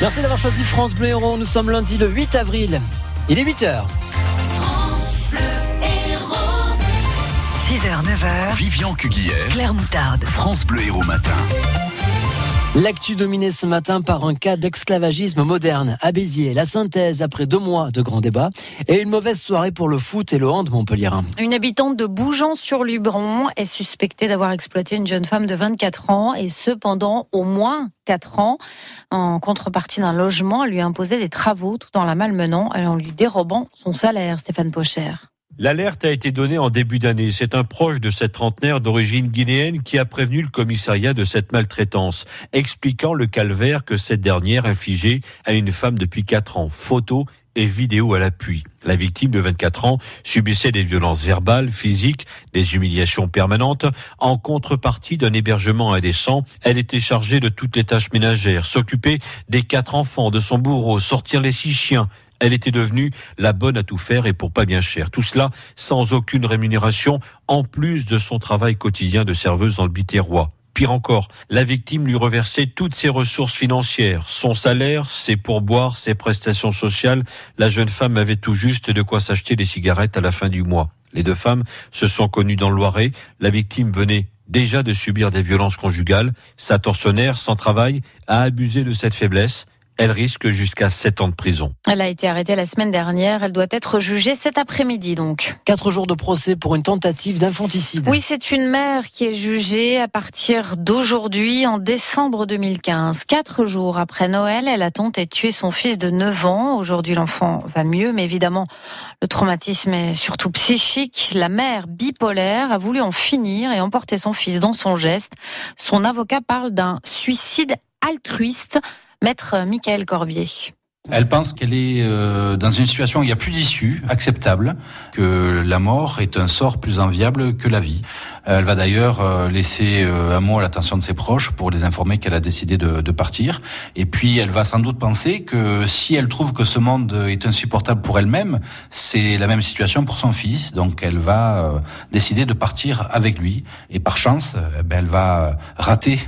Merci d'avoir choisi France Bleu Héros. Nous sommes lundi le 8 avril. Il est 8h. 6h, 9h. Vivian Cuguière, Claire Moutarde. France Bleu Héros Matin. L'actu dominée ce matin par un cas d'esclavagisme moderne à Béziers. La synthèse après deux mois de grands débats et une mauvaise soirée pour le foot et le hand Montpellier. Une habitante de Bougeant-sur-Lubron est suspectée d'avoir exploité une jeune femme de 24 ans et ce pendant au moins 4 ans. En contrepartie d'un logement, elle lui imposait des travaux tout en la malmenant et en lui dérobant son salaire, Stéphane Pocher. L'alerte a été donnée en début d'année. C'est un proche de cette trentenaire d'origine guinéenne qui a prévenu le commissariat de cette maltraitance, expliquant le calvaire que cette dernière infligeait à une femme depuis quatre ans. Photos et vidéos à l'appui. La victime de 24 ans subissait des violences verbales, physiques, des humiliations permanentes. En contrepartie d'un hébergement indécent, elle était chargée de toutes les tâches ménagères, s'occuper des quatre enfants, de son bourreau, sortir les six chiens, elle était devenue la bonne à tout faire et pour pas bien cher. Tout cela sans aucune rémunération, en plus de son travail quotidien de serveuse dans le Biterrois. Pire encore, la victime lui reversait toutes ses ressources financières, son salaire, ses pourboires, ses prestations sociales. La jeune femme avait tout juste de quoi s'acheter des cigarettes à la fin du mois. Les deux femmes se sont connues dans le Loiret. La victime venait déjà de subir des violences conjugales. Sa tortionnaire, sans travail, a abusé de cette faiblesse. Elle risque jusqu'à 7 ans de prison. Elle a été arrêtée la semaine dernière. Elle doit être jugée cet après-midi, donc. Quatre jours de procès pour une tentative d'infanticide. Oui, c'est une mère qui est jugée à partir d'aujourd'hui, en décembre 2015. Quatre jours après Noël, elle a tenté de tuer son fils de 9 ans. Aujourd'hui, l'enfant va mieux, mais évidemment, le traumatisme est surtout psychique. La mère bipolaire a voulu en finir et emporter son fils dans son geste. Son avocat parle d'un suicide altruiste. Maître Michael Corbier. Elle pense qu'elle est euh, dans une situation où il n'y a plus d'issue acceptable, que la mort est un sort plus enviable que la vie. Elle va d'ailleurs euh, laisser euh, un mot à l'attention de ses proches pour les informer qu'elle a décidé de, de, partir. Et puis elle va sans doute penser que si elle trouve que ce monde est insupportable pour elle-même, c'est la même situation pour son fils. Donc elle va euh, décider de partir avec lui. Et par chance, ben, elle va rater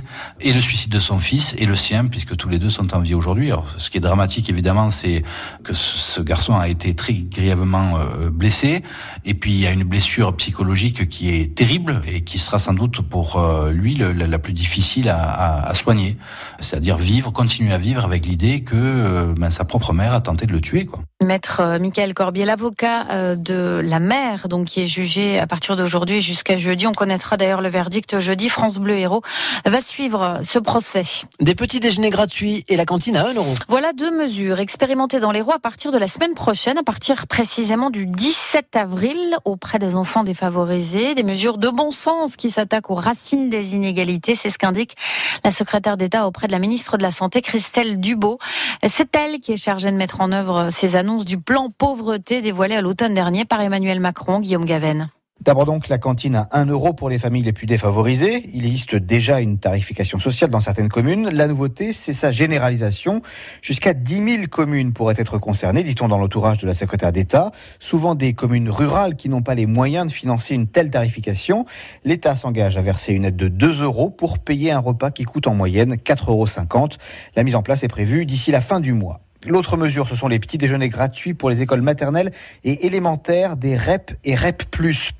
et le suicide de son fils et le sien, puisque tous les deux sont en vie aujourd'hui. Ce qui est dramatique évidemment, c'est que ce garçon a été très grièvement blessé. Et puis il y a une blessure psychologique qui est terrible et qui sera sans doute pour euh, lui le, la, la, plus difficile à, à, à soigner. C'est-à-dire vivre, continuer à vivre avec l'idée que euh, ben, sa propre mère a tenté de le tuer. Quoi. Maître euh, Michael Corbier, l'avocat de la mère, donc qui est jugé à partir d'aujourd'hui jusqu'à jeudi. On connaîtra d'ailleurs le verdict jeudi. France Bleu Héros va suivre ce procès. Des petits déjeuners gratuits et la cantine à 1 euro. Voilà deux mesures expérimentées dans les rois à partir de la semaine prochaine, à partir précisément du 17 avril auprès des enfants défavorisés. Des mesures de bon sens qui s'attaquent aux racines des inégalités. C'est ce qu'indique la secrétaire d'État auprès de la ministre de la Santé, Christelle Dubot. C'est elle qui est chargée de mettre en œuvre ces annonces du plan pauvreté dévoilé à l'automne dernier par Emmanuel Macron, Guillaume Gaven. D'abord donc la cantine à 1 euro pour les familles les plus défavorisées. Il existe déjà une tarification sociale dans certaines communes. La nouveauté, c'est sa généralisation. Jusqu'à 10 000 communes pourraient être concernées, dit-on dans l'entourage de la secrétaire d'État. Souvent des communes rurales qui n'ont pas les moyens de financer une telle tarification. L'État s'engage à verser une aide de 2 euros pour payer un repas qui coûte en moyenne 4,50 euros. La mise en place est prévue d'ici la fin du mois. L'autre mesure, ce sont les petits déjeuners gratuits pour les écoles maternelles et élémentaires des REP et REP+.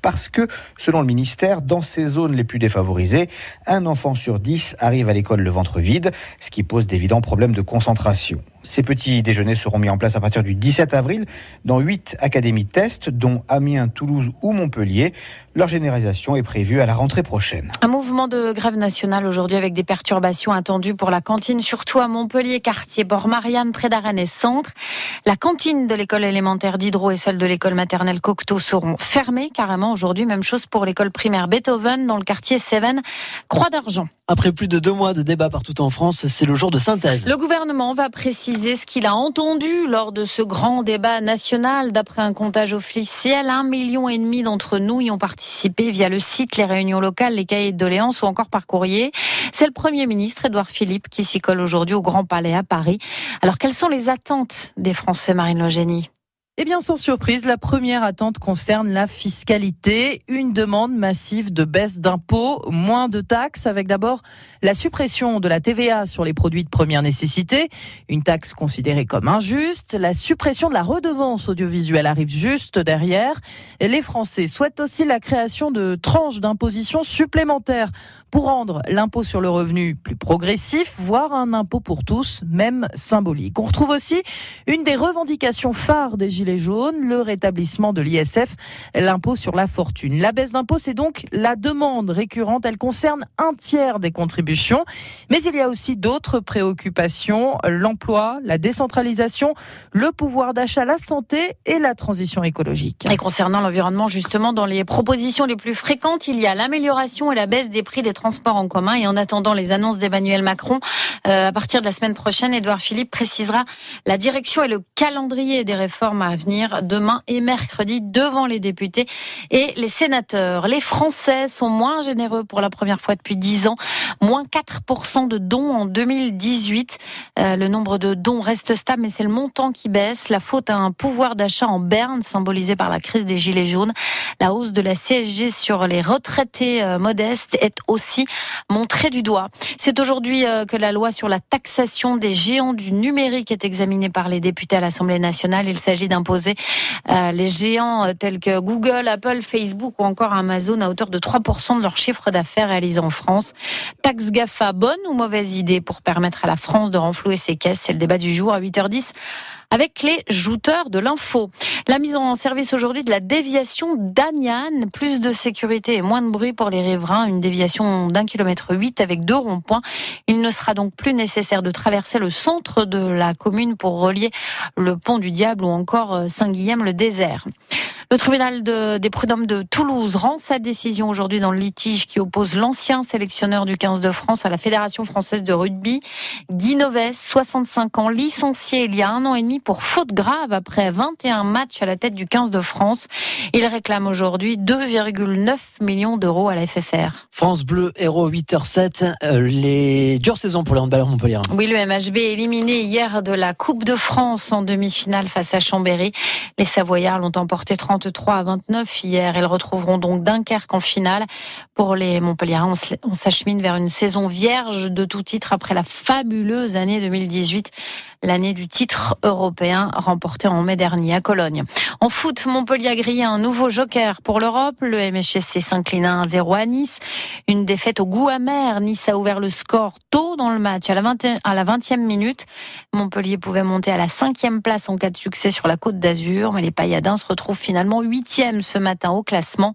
Parce que, selon le ministère, dans ces zones les plus défavorisées, un enfant sur dix arrive à l'école le ventre vide, ce qui pose d'évidents problèmes de concentration. Ces petits déjeuners seront mis en place à partir du 17 avril dans huit académies test, dont Amiens, Toulouse ou Montpellier. Leur généralisation est prévue à la rentrée prochaine. Un mouvement de grève nationale aujourd'hui avec des perturbations attendues pour la cantine, surtout à Montpellier, quartier Bord-Marianne, près d'Arène et Centre. La cantine de l'école élémentaire d'Hydro et celle de l'école maternelle Cocteau seront fermées carrément aujourd'hui. Même chose pour l'école primaire Beethoven dans le quartier Cévennes, Croix d'Argent. Après plus de deux mois de débats partout en France, c'est le jour de synthèse. Le gouvernement va préciser ce qu'il a entendu lors de ce grand débat national. D'après un comptage officiel, un million et demi d'entre nous y ont participé via le site, les réunions locales, les cahiers de doléances ou encore par courrier. C'est le Premier ministre, Édouard Philippe, qui s'y colle aujourd'hui au Grand Palais à Paris. Alors, quelles sont les attentes des Français, Marine Logénie? Eh bien, sans surprise, la première attente concerne la fiscalité. Une demande massive de baisse d'impôts, moins de taxes, avec d'abord la suppression de la TVA sur les produits de première nécessité, une taxe considérée comme injuste. La suppression de la redevance audiovisuelle arrive juste derrière. les Français souhaitent aussi la création de tranches d'imposition supplémentaires pour rendre l'impôt sur le revenu plus progressif, voire un impôt pour tous, même symbolique. On retrouve aussi une des revendications phares des Gilets jaunes, le rétablissement de l'ISF, l'impôt sur la fortune. La baisse d'impôt, c'est donc la demande récurrente. Elle concerne un tiers des contributions. Mais il y a aussi d'autres préoccupations, l'emploi, la décentralisation, le pouvoir d'achat, la santé et la transition écologique. Et concernant l'environnement, justement, dans les propositions les plus fréquentes, il y a l'amélioration et la baisse des prix des transports en commun. Et en attendant les annonces d'Emmanuel Macron, euh, à partir de la semaine prochaine, Édouard Philippe précisera la direction et le calendrier des réformes à venir demain et mercredi devant les députés et les sénateurs. Les Français sont moins généreux pour la première fois depuis 10 ans, moins 4% de dons en 2018. Euh, le nombre de dons reste stable, mais c'est le montant qui baisse. La faute à un pouvoir d'achat en berne symbolisé par la crise des Gilets jaunes. La hausse de la CSG sur les retraités euh, modestes est aussi montrée du doigt. C'est aujourd'hui euh, que la loi sur la taxation des géants du numérique est examinée par les députés à l'Assemblée nationale. Il s'agit d'imposer euh, les géants tels que Google, Apple, Facebook ou encore Amazon à hauteur de 3% de leur chiffre d'affaires réalisé en France. Taxe GAFA, bonne ou mauvaise idée pour permettre à la France de renflouer ses caisses? C'est le débat du jour à 8h10 avec les jouteurs de l'info. La mise en service aujourd'hui de la déviation d'Agnan, plus de sécurité et moins de bruit pour les riverains, une déviation d'un kilomètre huit avec deux ronds-points. Il ne sera donc plus nécessaire de traverser le centre de la commune pour relier le pont du Diable ou encore euh, Saint-Guilhem-le-Désert. Le tribunal de, des prud'hommes de Toulouse rend sa décision aujourd'hui dans le litige qui oppose l'ancien sélectionneur du 15 de France à la Fédération française de rugby. Guy Noves, 65 ans, licencié il y a un an et demi pour faute grave après 21 matchs à la tête du 15 de France. Il réclame aujourd'hui 2,9 millions d'euros à la FFR. France Bleu, héros 8h07, euh, les dures saisons pour les handballeurs Montpellier. Oui, le MHB éliminé hier de la Coupe de France en demi-finale face à Chambéry. Les Savoyards l'ont emporté 30 3 à 29 hier. Ils retrouveront donc Dunkerque en finale. Pour les Montpelliérains, on s'achemine vers une saison vierge de tout titre après la fabuleuse année 2018 l'année du titre européen remporté en mai dernier à Cologne. En foot, Montpellier a grillé un nouveau joker pour l'Europe. Le MHSC s'incline 1-0 à Nice. Une défaite au goût amer. Nice a ouvert le score tôt dans le match, à la, 20, à la 20e minute. Montpellier pouvait monter à la 5e place en cas de succès sur la côte d'Azur, mais les Payadins se retrouvent finalement 8e ce matin au classement.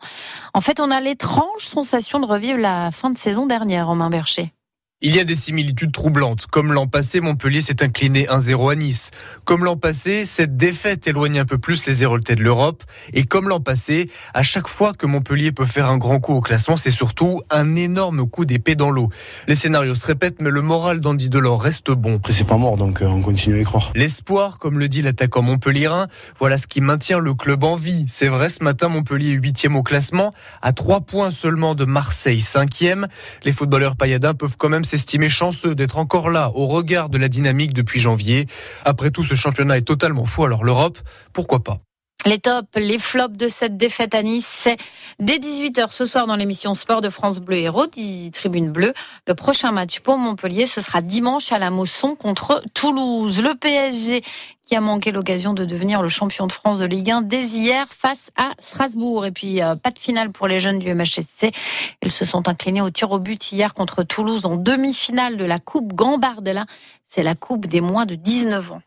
En fait, on a l'étrange sensation de revivre la fin de saison dernière, Romain Bercher. Il y a des similitudes troublantes. Comme l'an passé, Montpellier s'est incliné 1-0 à Nice. Comme l'an passé, cette défaite éloigne un peu plus les Héroltais de l'Europe. Et comme l'an passé, à chaque fois que Montpellier peut faire un grand coup au classement, c'est surtout un énorme coup d'épée dans l'eau. Les scénarios se répètent, mais le moral d'Andy Delors reste bon. Après, c'est pas mort, donc euh, on continue à y croire. L'espoir, comme le dit l'attaquant montpellierin, voilà ce qui maintient le club en vie. C'est vrai, ce matin, Montpellier est huitième au classement, à trois points seulement de Marseille, cinquième. Les footballeurs pailladins peuvent quand même s'estimer chanceux d'être encore là au regard de la dynamique depuis janvier. Après tout, ce championnat est totalement fou, alors l'Europe, pourquoi pas? Les tops, les flops de cette défaite à Nice, c'est dès 18h ce soir dans l'émission Sport de France Bleu Héros, Tribune Bleue. Le prochain match pour Montpellier, ce sera dimanche à la Mosson contre Toulouse. Le PSG qui a manqué l'occasion de devenir le champion de France de Ligue 1 dès hier face à Strasbourg. Et puis, euh, pas de finale pour les jeunes du MHSC. Ils se sont inclinés au tir au but hier contre Toulouse en demi-finale de la Coupe Gambardella. C'est la Coupe des moins de 19 ans.